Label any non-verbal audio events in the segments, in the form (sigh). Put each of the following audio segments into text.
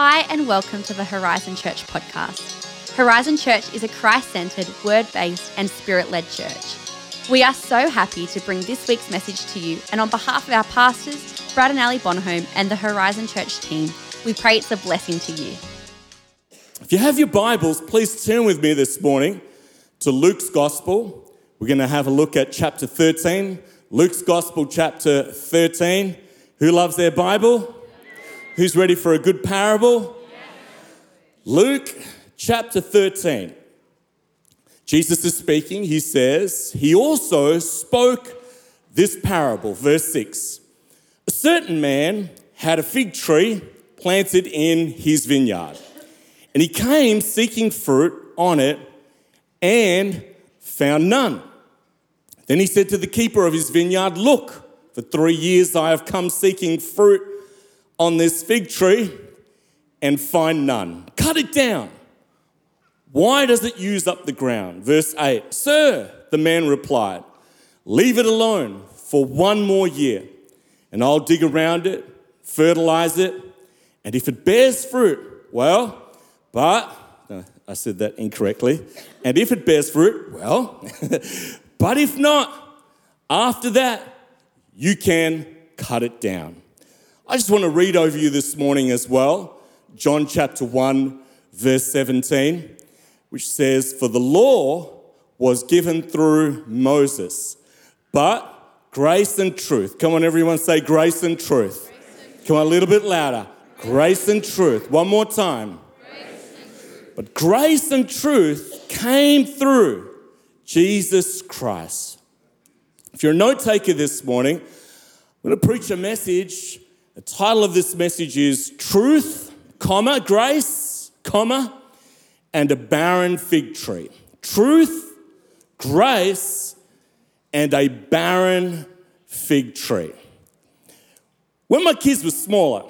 Hi, and welcome to the Horizon Church podcast. Horizon Church is a Christ centered, word based, and spirit led church. We are so happy to bring this week's message to you, and on behalf of our pastors, Brad and Ali Bonhomme, and the Horizon Church team, we pray it's a blessing to you. If you have your Bibles, please turn with me this morning to Luke's Gospel. We're going to have a look at chapter 13. Luke's Gospel, chapter 13. Who loves their Bible? Who's ready for a good parable? Luke chapter 13. Jesus is speaking. He says, He also spoke this parable, verse 6. A certain man had a fig tree planted in his vineyard, and he came seeking fruit on it and found none. Then he said to the keeper of his vineyard, Look, for three years I have come seeking fruit on this fig tree and find none. Cut it down. Why does it use up the ground? Verse 8 Sir, the man replied, Leave it alone for one more year, and I'll dig around it, fertilize it, and if it bears fruit, well, but, I said that incorrectly, and if it bears fruit, well, (laughs) but if not, after that, you can cut it down. I just want to read over you this morning as well John chapter 1, verse 17, which says, For the law was given through Moses, but grace and truth. Come on, everyone, say grace and truth. Grace. Come on, a little bit louder. Grace, and truth. One more time. But grace and truth came through Jesus Christ. If you're a note taker this morning, I'm going to preach a message the title of this message is Truth, comma, Grace, comma, and a barren fig tree. Truth, grace, and a barren fig tree. When my kids were smaller,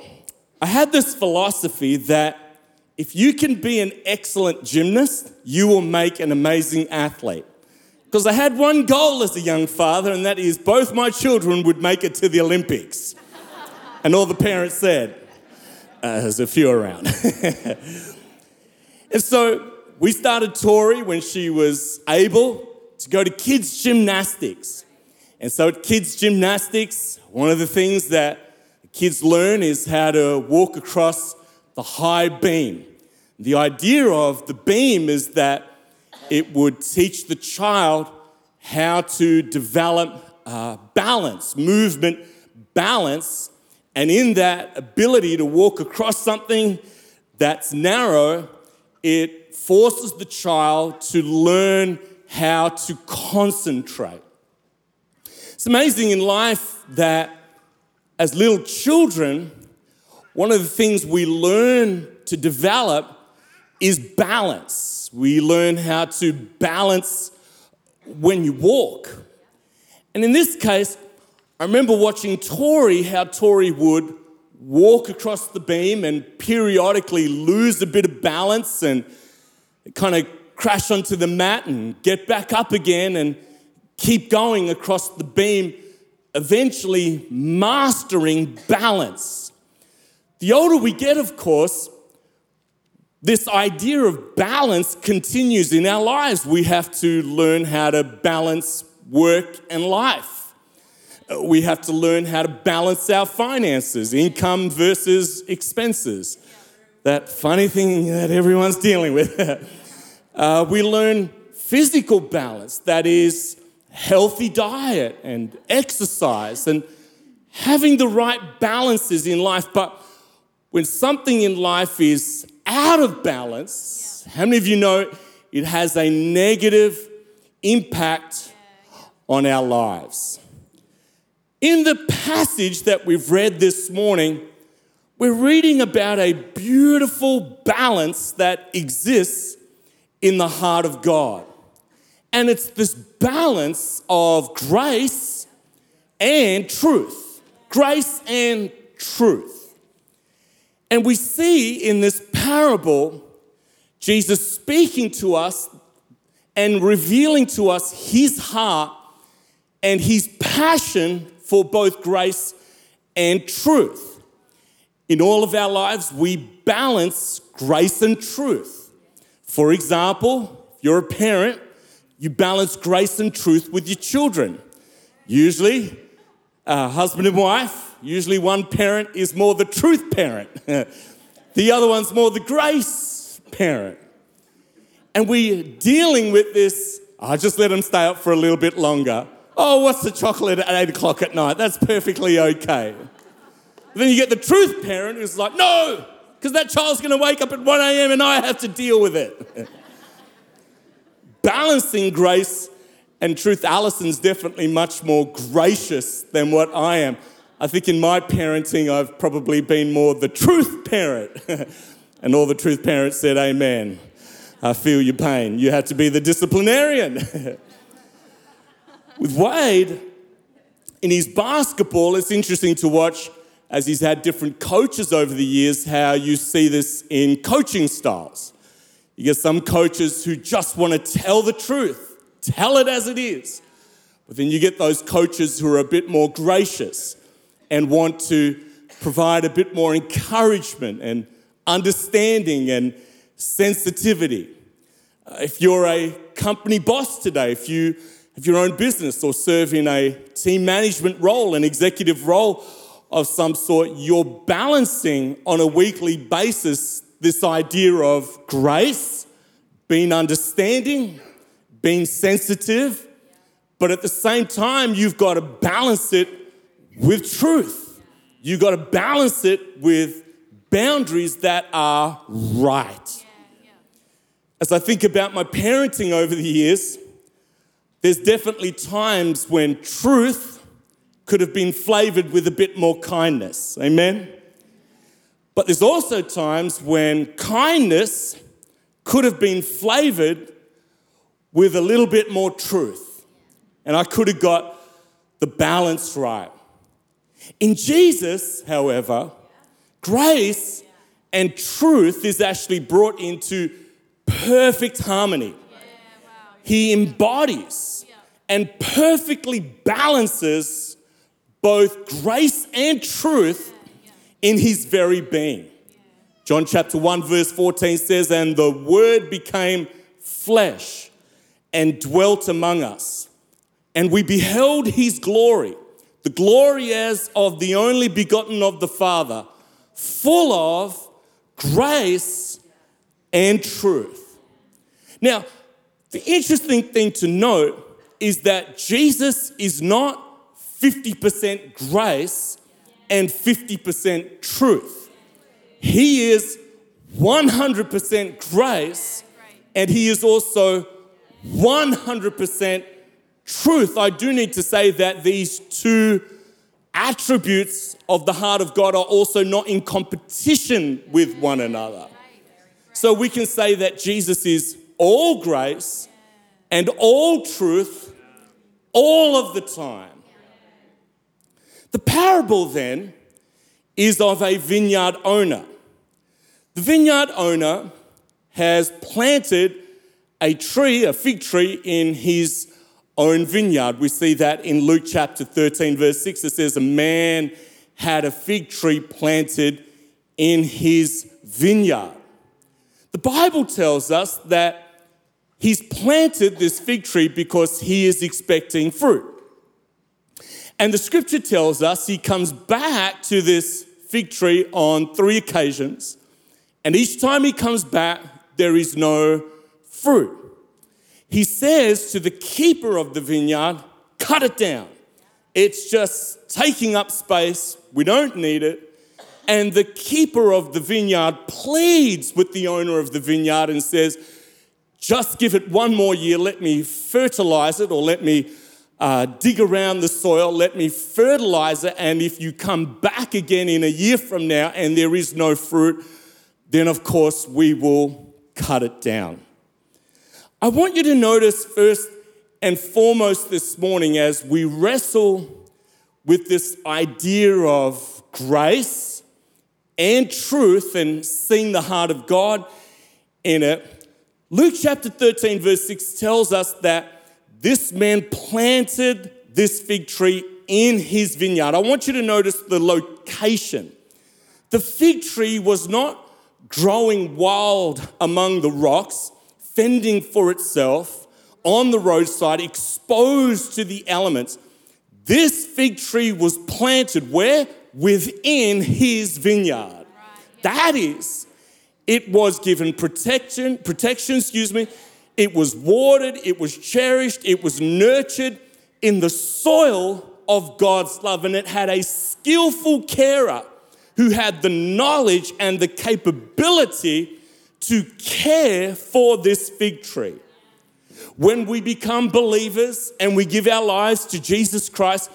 I had this philosophy that if you can be an excellent gymnast, you will make an amazing athlete. Because I had one goal as a young father, and that is both my children would make it to the Olympics. And all the parents said, uh, there's a few around. (laughs) and so we started Tori when she was able to go to kids' gymnastics. And so at kids' gymnastics, one of the things that kids learn is how to walk across the high beam. The idea of the beam is that it would teach the child how to develop uh, balance, movement balance and in that ability to walk across something that's narrow, it forces the child to learn how to concentrate. It's amazing in life that as little children, one of the things we learn to develop is balance. We learn how to balance when you walk. And in this case, I remember watching Tori, how Tori would walk across the beam and periodically lose a bit of balance and kind of crash onto the mat and get back up again and keep going across the beam, eventually mastering balance. The older we get, of course, this idea of balance continues in our lives. We have to learn how to balance work and life we have to learn how to balance our finances, income versus expenses. That funny thing that everyone's dealing with. (laughs) uh, we learn physical balance, that is, healthy diet and exercise and having the right balances in life. But when something in life is out of balance, how many of you know it has a negative impact on our lives? In the passage that we've read this morning, we're reading about a beautiful balance that exists in the heart of God. And it's this balance of grace and truth. Grace and truth. And we see in this parable Jesus speaking to us and revealing to us his heart and his passion for both grace and truth. in all of our lives, we balance grace and truth. For example, if you're a parent, you balance grace and truth with your children. Usually, uh, husband and wife, usually one parent is more the truth parent, (laughs) the other one's more the grace parent. And we're dealing with this, I just let them stay up for a little bit longer. Oh, what's the chocolate at 8 o'clock at night? That's perfectly okay. Then you get the truth parent who's like, no, because that child's going to wake up at 1 a.m. and I have to deal with it. (laughs) Balancing grace and truth, Allison's definitely much more gracious than what I am. I think in my parenting, I've probably been more the truth parent. (laughs) and all the truth parents said, Amen. I feel your pain. You had to be the disciplinarian. (laughs) With Wade, in his basketball, it's interesting to watch as he's had different coaches over the years, how you see this in coaching styles. You get some coaches who just want to tell the truth, tell it as it is. But then you get those coaches who are a bit more gracious and want to provide a bit more encouragement and understanding and sensitivity. Uh, if you're a company boss today, if you have your own business or serve in a team management role, an executive role, of some sort, you're balancing on a weekly basis this idea of grace, being understanding, being sensitive, but at the same time, you've got to balance it with truth. You've got to balance it with boundaries that are right. As I think about my parenting over the years, there's definitely times when truth could have been flavored with a bit more kindness. Amen? But there's also times when kindness could have been flavored with a little bit more truth. And I could have got the balance right. In Jesus, however, grace and truth is actually brought into perfect harmony. He embodies and perfectly balances both grace and truth in his very being. John chapter 1, verse 14 says, And the word became flesh and dwelt among us. And we beheld his glory, the glory as of the only begotten of the Father, full of grace and truth. Now, the interesting thing to note is that Jesus is not 50% grace and 50% truth. He is 100% grace and he is also 100% truth. I do need to say that these two attributes of the heart of God are also not in competition with one another. So we can say that Jesus is all grace and all truth all of the time. The parable then is of a vineyard owner. The vineyard owner has planted a tree, a fig tree, in his own vineyard. We see that in Luke chapter 13, verse 6. It says, A man had a fig tree planted in his vineyard. The Bible tells us that he's planted this fig tree because he is expecting fruit. And the scripture tells us he comes back to this fig tree on three occasions. And each time he comes back, there is no fruit. He says to the keeper of the vineyard, cut it down. It's just taking up space. We don't need it. And the keeper of the vineyard pleads with the owner of the vineyard and says, just give it one more year. Let me fertilize it or let me uh, dig around the soil, let me fertilize it, and if you come back again in a year from now and there is no fruit, then of course we will cut it down. I want you to notice first and foremost this morning as we wrestle with this idea of grace and truth and seeing the heart of God in it. Luke chapter 13, verse 6 tells us that this man planted this fig tree in his vineyard. I want you to notice the location. The fig tree was not growing wild among the rocks, fending for itself on the roadside, exposed to the elements. This fig tree was planted where? Within his vineyard. That is, it was given protection, protection, excuse me. It was watered, it was cherished, it was nurtured in the soil of God's love, and it had a skillful carer who had the knowledge and the capability to care for this fig tree. When we become believers and we give our lives to Jesus Christ,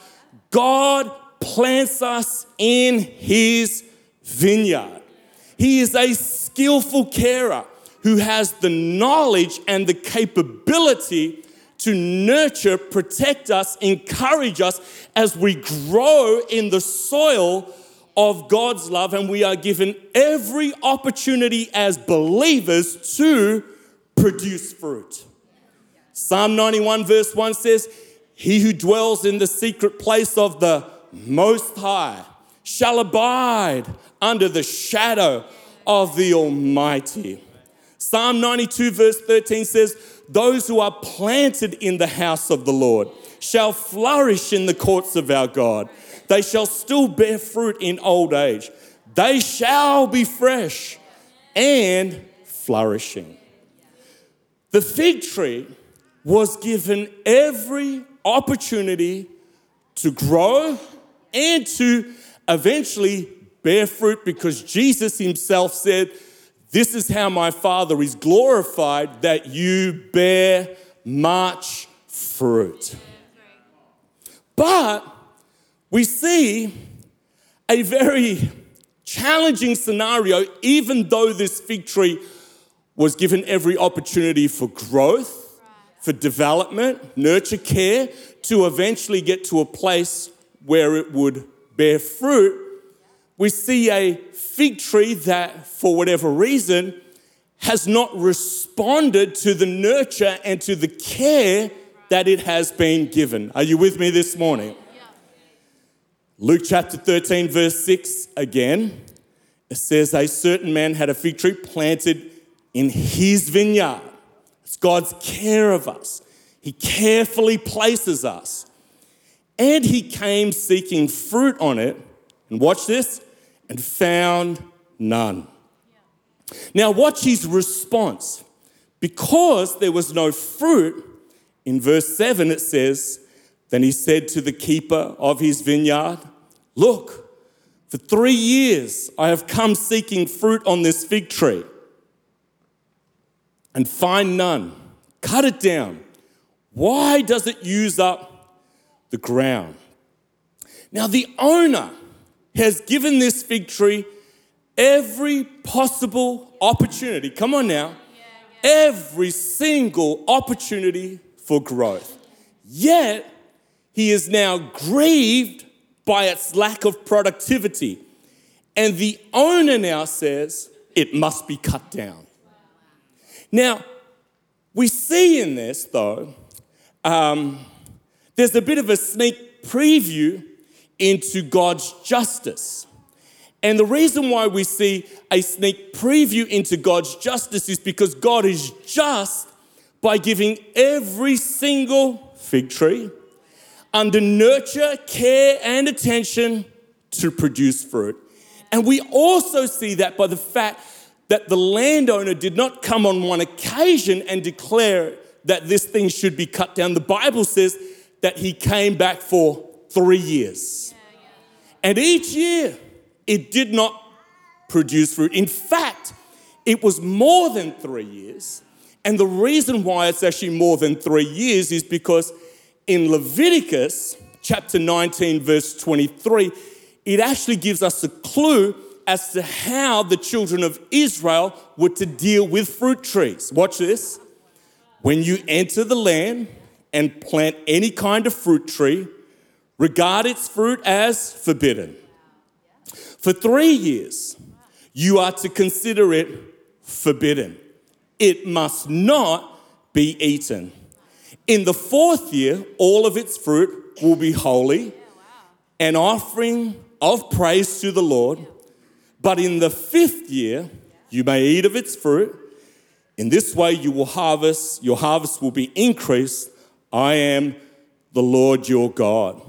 God plants us in His vineyard. He is a skillful carer who has the knowledge and the capability to nurture, protect us, encourage us as we grow in the soil of God's love, and we are given every opportunity as believers to produce fruit. Psalm 91, verse 1 says, He who dwells in the secret place of the Most High shall abide under the shadow of the Almighty. Psalm 92, verse 13 says, Those who are planted in the house of the Lord shall flourish in the courts of our God. They shall still bear fruit in old age. They shall be fresh and flourishing. The fig tree was given every opportunity to grow and to eventually bear fruit because Jesus himself said, This is how my Father is glorified, that you bear much fruit. But we see a very challenging scenario, even though this fig tree was given every opportunity for growth, for development, nurture, care, to eventually get to a place where it would bear fruit. We see a fig tree that, for whatever reason, has not responded to the nurture and to the care that it has been given. Are you with me this morning? Luke chapter 13, verse 6 again, it says, A certain man had a fig tree planted in his vineyard. It's God's care of us. He carefully places us. And he came seeking fruit on it, and watch this, and found none. Now, watch his response. Because there was no fruit, in verse 7 it says, Then he said to the keeper of his vineyard, Look, for three years I have come seeking fruit on this fig tree and find none. Cut it down. Why does it use up the ground? Now, the owner has given this fig tree every possible opportunity. Come on now. Every single opportunity for growth. Yet, he is now grieved by its lack of productivity. And the owner now says it must be cut down. Now, we see in this, though, um, there's a bit of a sneak preview into God's justice. And the reason why we see a sneak preview into God's justice is because God is just by giving every single fig tree, under nurture, care, and attention to produce fruit. And we also see that by the fact that the landowner did not come on one occasion and declare that this thing should be cut down. The Bible says that he came back for three years. And each year, it did not produce fruit. In fact, it was more than three years. And the reason why it's actually more than three years is because in Leviticus chapter 19, verse 23, it actually gives us a clue as to how the children of Israel were to deal with fruit trees. Watch this. When you enter the land and plant any kind of fruit tree, regard its fruit as forbidden. For three years, you are to consider it forbidden. It must not be eaten. In the fourth year, all of its fruit will be holy, an offering of praise to the Lord. But in the fifth year, you may eat of its fruit. In this way, you will harvest, your harvest will be increased. I am the Lord your God.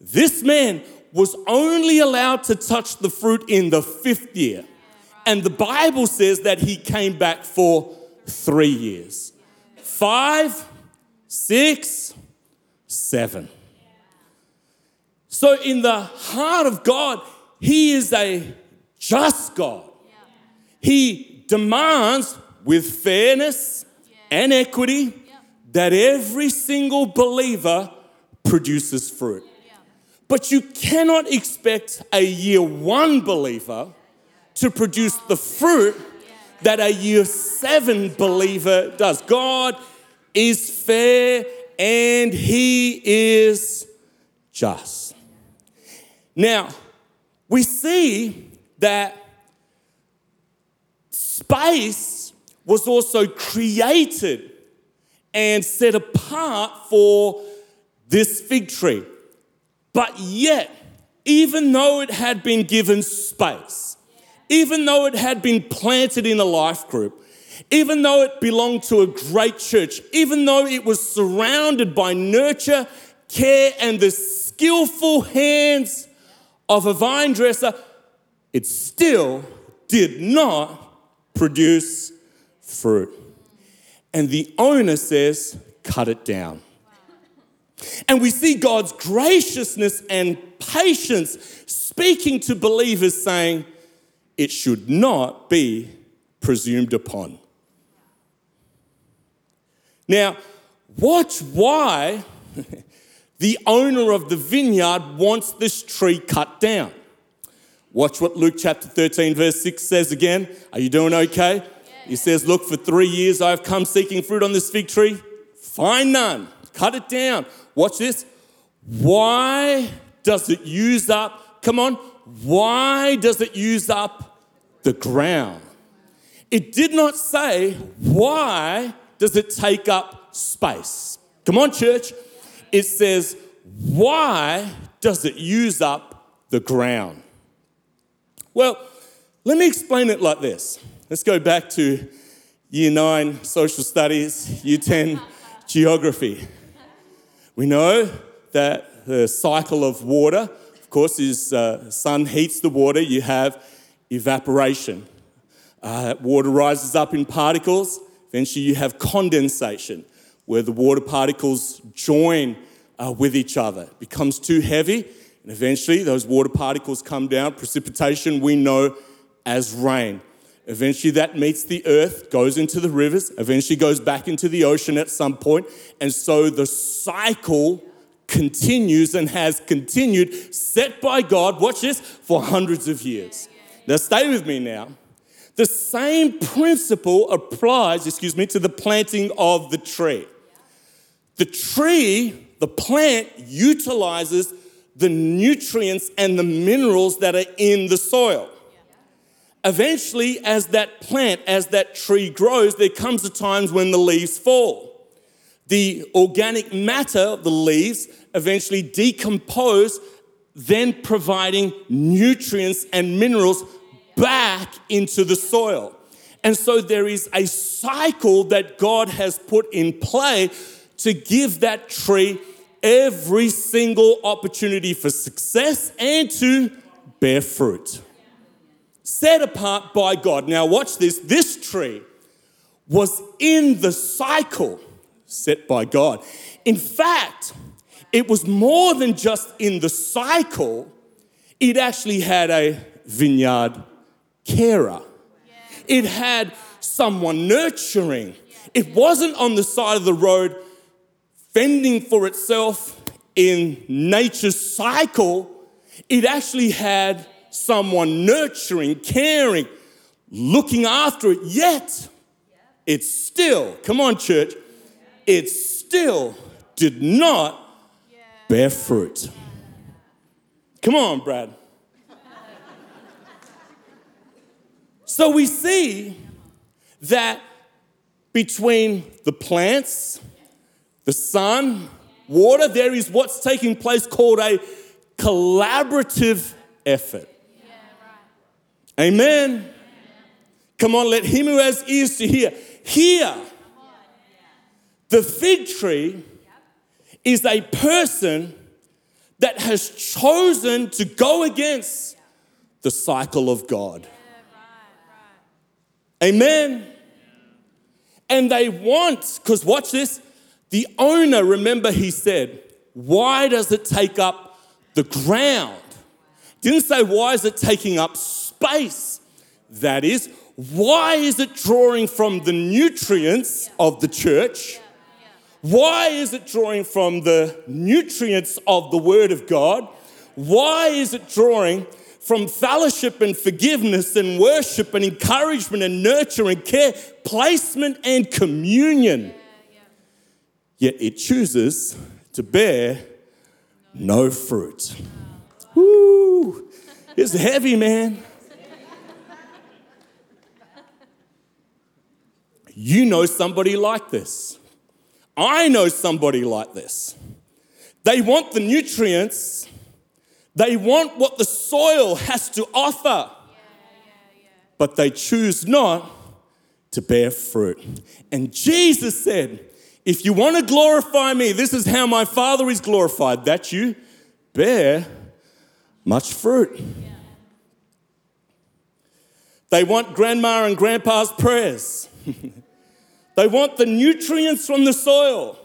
This man was only allowed to touch the fruit in the fifth year. And the Bible says that he came back for three years five, six, seven. So, in the heart of God, He is a just God. He demands, with fairness and equity, that every single believer produces fruit. But you cannot expect a year one believer to produce the fruit that a year seven believer does. God is fair and he is just. Now, we see that space was also created and set apart for this fig tree. But yet, even though it had been given space, even though it had been planted in a life group, even though it belonged to a great church, even though it was surrounded by nurture, care, and the skillful hands of a vine dresser, it still did not produce fruit. And the owner says, cut it down. And we see God's graciousness and patience speaking to believers, saying, it should not be presumed upon. Now, watch why (laughs) the owner of the vineyard wants this tree cut down. Watch what Luke chapter 13, verse 6 says again. Are you doing okay? He says, Look, for three years I've come seeking fruit on this fig tree. Find none. Cut it down. Watch this. Why does it use up? Come on. Why does it use up the ground? It did not say, Why does it take up space? Come on, church. It says, why does it use up the ground? Well, let me explain it like this. Let's go back to year nine social studies, year 10 geography. We know that the cycle of water, of course, is uh, sun heats the water, you have evaporation. Uh, water rises up in particles, Eventually, you have condensation, where the water particles join uh, with each other. It becomes too heavy, and eventually, those water particles come down. Precipitation we know as rain. Eventually, that meets the earth, goes into the rivers, eventually goes back into the ocean at some point, and so the cycle continues and has continued, set by God, watch this, for hundreds of years. Now, stay with me now. The same principle applies, excuse me, to the planting of the tree. The tree, the plant, utilizes the nutrients and the minerals that are in the soil. Eventually, as that plant, as that tree grows, there comes a times when the leaves fall. The organic matter the leaves eventually decompose, then providing nutrients and minerals back into the soil. And so there is a cycle that God has put in play to give that tree every single opportunity for success and to bear fruit. Set apart by God. Now, watch this. This tree was in the cycle set by God. In fact, it was more than just in the cycle, it actually had a vineyard carer. It had someone nurturing. It wasn't on the side of the road fending for itself in nature's cycle. It actually had someone nurturing, caring, looking after it. Yet, it still, come on, church, it still did not bear fruit. Come on, Brad. So we see that between the plants, the sun, water, there is what's taking place called a collaborative effort. Amen. Come on, let him who has ears to hear hear. The fig tree is a person that has chosen to go against the cycle of God. Amen. And they want, because watch this, the owner, remember he said, why does it take up the ground? Didn't say, why is it taking up space? That is, why is it drawing from the nutrients of the church? Why is it drawing from the nutrients of the Word of God? Why is it drawing from fellowship and forgiveness and worship and encouragement and nurture and care, placement and communion? Yet it chooses to bear no fruit. Woo! It's heavy, man. You know somebody like this. I know somebody like this. They want the nutrients, they want what the soil has to offer, but they choose not to bear fruit. And Jesus said, If you want to glorify me, this is how my Father is glorified, that you bear much fruit. They want grandma and grandpa's prayers. (laughs) They want the nutrients from the soil.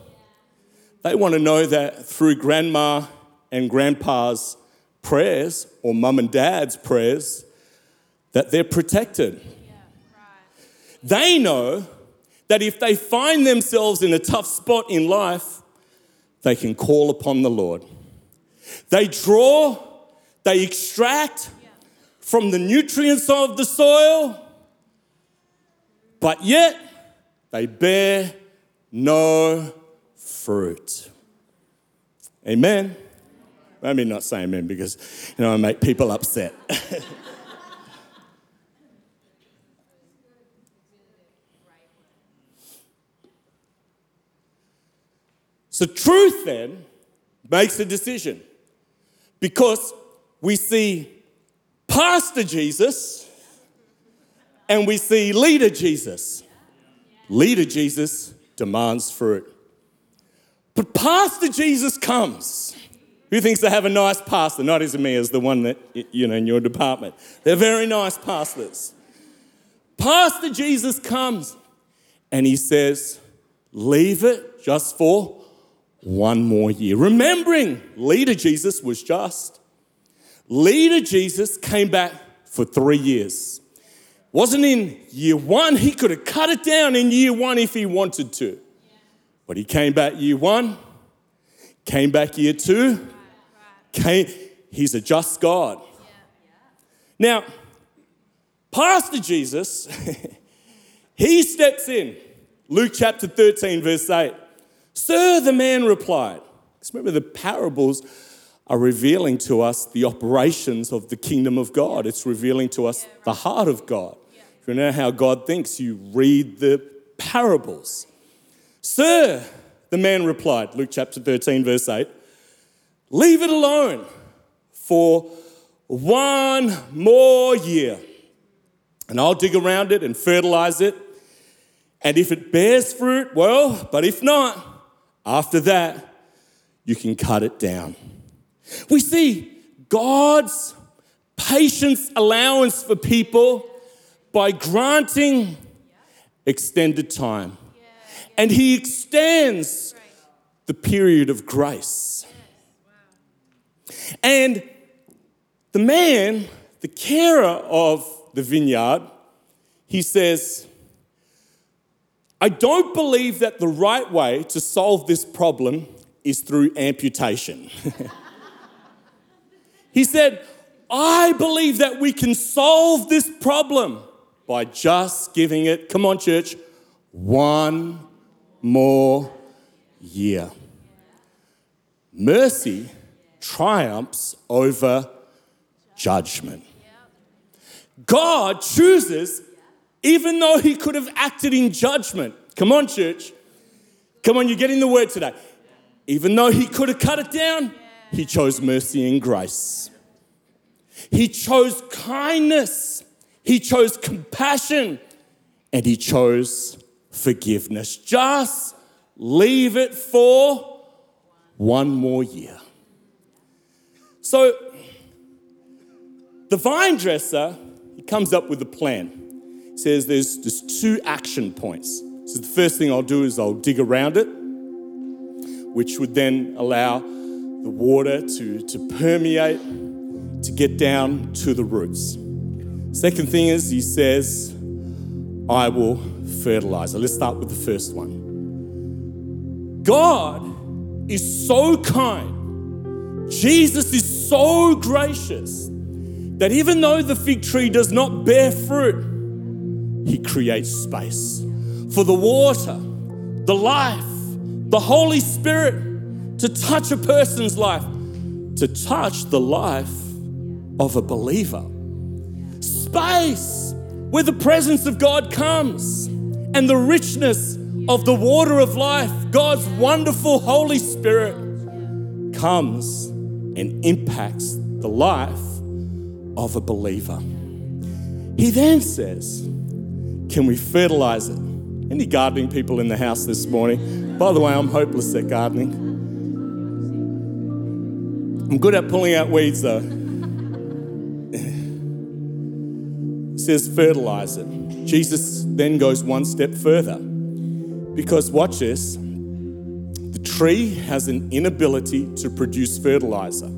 They want to know that through grandma and grandpa's prayers or mum and dad's prayers that they're protected. They know that if they find themselves in a tough spot in life, they can call upon the Lord. They draw, they extract from the nutrients of the soil, but yet they bear no fruit. Amen. Let me not say amen because you know I make people upset. (laughs) so truth then makes a decision because we see Pastor Jesus and we see Leader Jesus. Leader Jesus demands fruit. But Pastor Jesus comes. Who thinks they have a nice pastor? Not as me as the one that, you know, in your department. They're very nice pastors. Pastor Jesus comes and he says, Leave it just for one more year. Remembering, leader Jesus was just. Leader Jesus came back for three years. Wasn't in year one. He could have cut it down in year one if he wanted to. But he came back year one, came back year two, came, he's a just God. Now, Pastor Jesus, (laughs) he steps in. Luke chapter 13, verse 8. Sir, the man replied. Because remember, the parables are revealing to us the operations of the kingdom of God. It's revealing to us the heart of God. You know how God thinks, you read the parables. Sir, the man replied, Luke chapter 13, verse 8, leave it alone for one more year. And I'll dig around it and fertilize it. And if it bears fruit, well, but if not, after that, you can cut it down. We see God's patience allowance for people by granting extended time. And he extends the period of grace. And the man, the carer of the vineyard, he says, I don't believe that the right way to solve this problem is through amputation. (laughs) he said, I believe that we can solve this problem by just giving it, come on, church, one more year. Mercy triumphs over judgment. God chooses, even though he could have acted in judgment. Come on, church. Come on, you're getting the word today. Even though he could have cut it down, he chose mercy and grace. He chose kindness He chose compassion and he chose forgiveness. Just leave it for one more year. So, the vine dresser he comes up with a plan. He says there's just two action points. So, the first thing I'll do is I'll dig around it, which would then allow the water to, to permeate, to get down to the roots. Second thing is, he says, I will fertilize. Let's start with the first one. God is so kind, Jesus is so gracious that even though the fig tree does not bear fruit, He creates space for the water, the life, the Holy Spirit to touch a person's life, to touch the life of a believer space where the presence of God comes and the richness of the water of life, God's wonderful Holy Spirit, comes and impacts the life of a believer. He then says, Can we fertilize it? Any gardening people in the house this morning? By the way, I'm hopeless at gardening. I'm good at pulling out weeds though. Says fertilize it. Jesus then goes one step further because, watch this, the tree has an inability to produce fertilizer.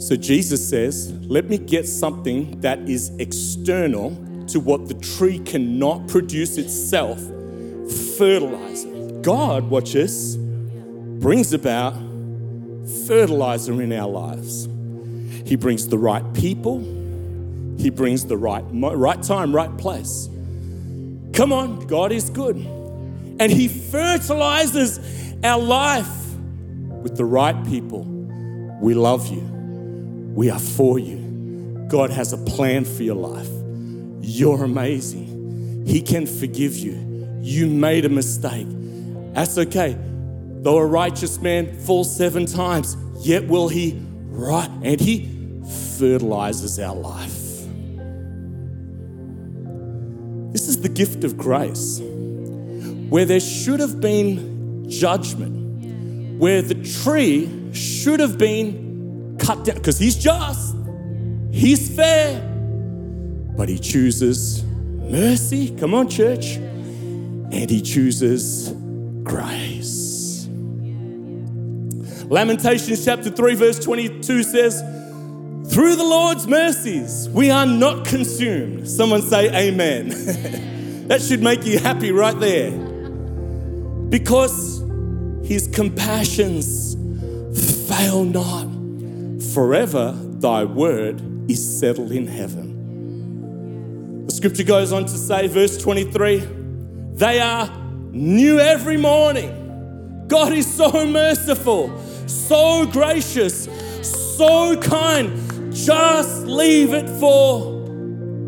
So Jesus says, let me get something that is external to what the tree cannot produce itself fertilizer. God, watch this, brings about fertilizer in our lives. He brings the right people he brings the right, right time, right place. Come on, God is good. And He fertilizes our life with the right people. We love you. We are for you. God has a plan for your life. You're amazing. He can forgive you. You made a mistake. That's okay. Though a righteous man falls seven times, yet will he right and he fertilizes our life. This is the gift of grace. Where there should have been judgment, where the tree should have been cut down, because he's just, he's fair, but he chooses mercy. Come on, church. And he chooses grace. Lamentations chapter 3, verse 22 says, through the Lord's mercies, we are not consumed. Someone say, Amen. (laughs) that should make you happy right there. Because his compassions fail not. Forever thy word is settled in heaven. The scripture goes on to say, verse 23, they are new every morning. God is so merciful, so gracious, so kind just leave it for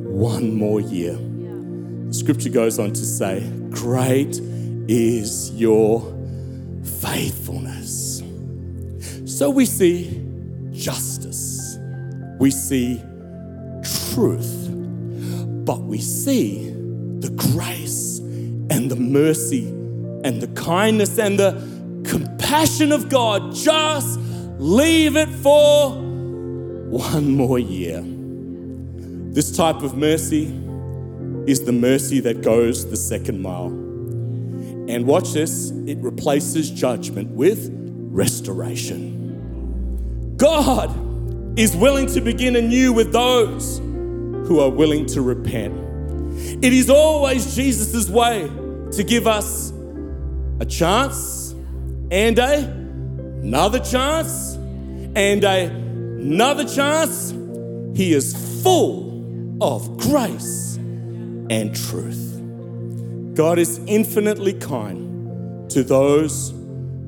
one more year. The scripture goes on to say, Great is your faithfulness. So we see justice, we see truth, but we see the grace and the mercy and the kindness and the compassion of God. Just leave it for one more year. This type of mercy is the mercy that goes the second mile. And watch this, it replaces judgment with restoration. God is willing to begin anew with those who are willing to repent. It is always Jesus' way to give us a chance and a, another chance and a another chance. He is full of grace and truth. God is infinitely kind to those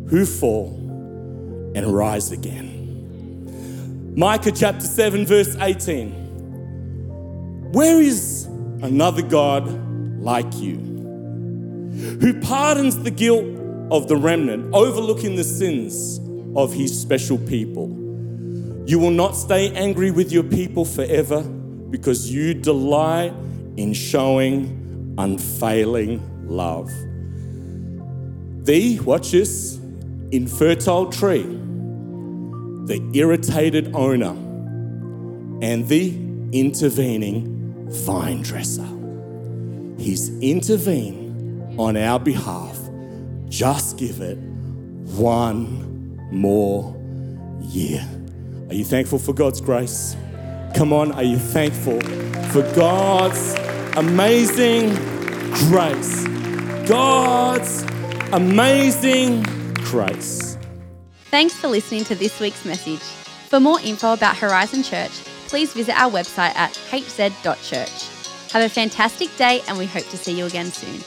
who fall and rise again. Micah chapter 7, verse 18. Where is another God like you who pardons the guilt of the remnant, overlooking the sins of his special people? You will not stay angry with your people forever, because you delight in showing unfailing love. The, watch this, infertile tree, the irritated owner, and the intervening vine dresser. He's intervened on our behalf. Just give it one more year. Are you thankful for God's grace? Come on, are you thankful for God's amazing grace? God's amazing grace. Thanks for listening to this week's message. For more info about Horizon Church, please visit our website at hz.church. Have a fantastic day, and we hope to see you again soon.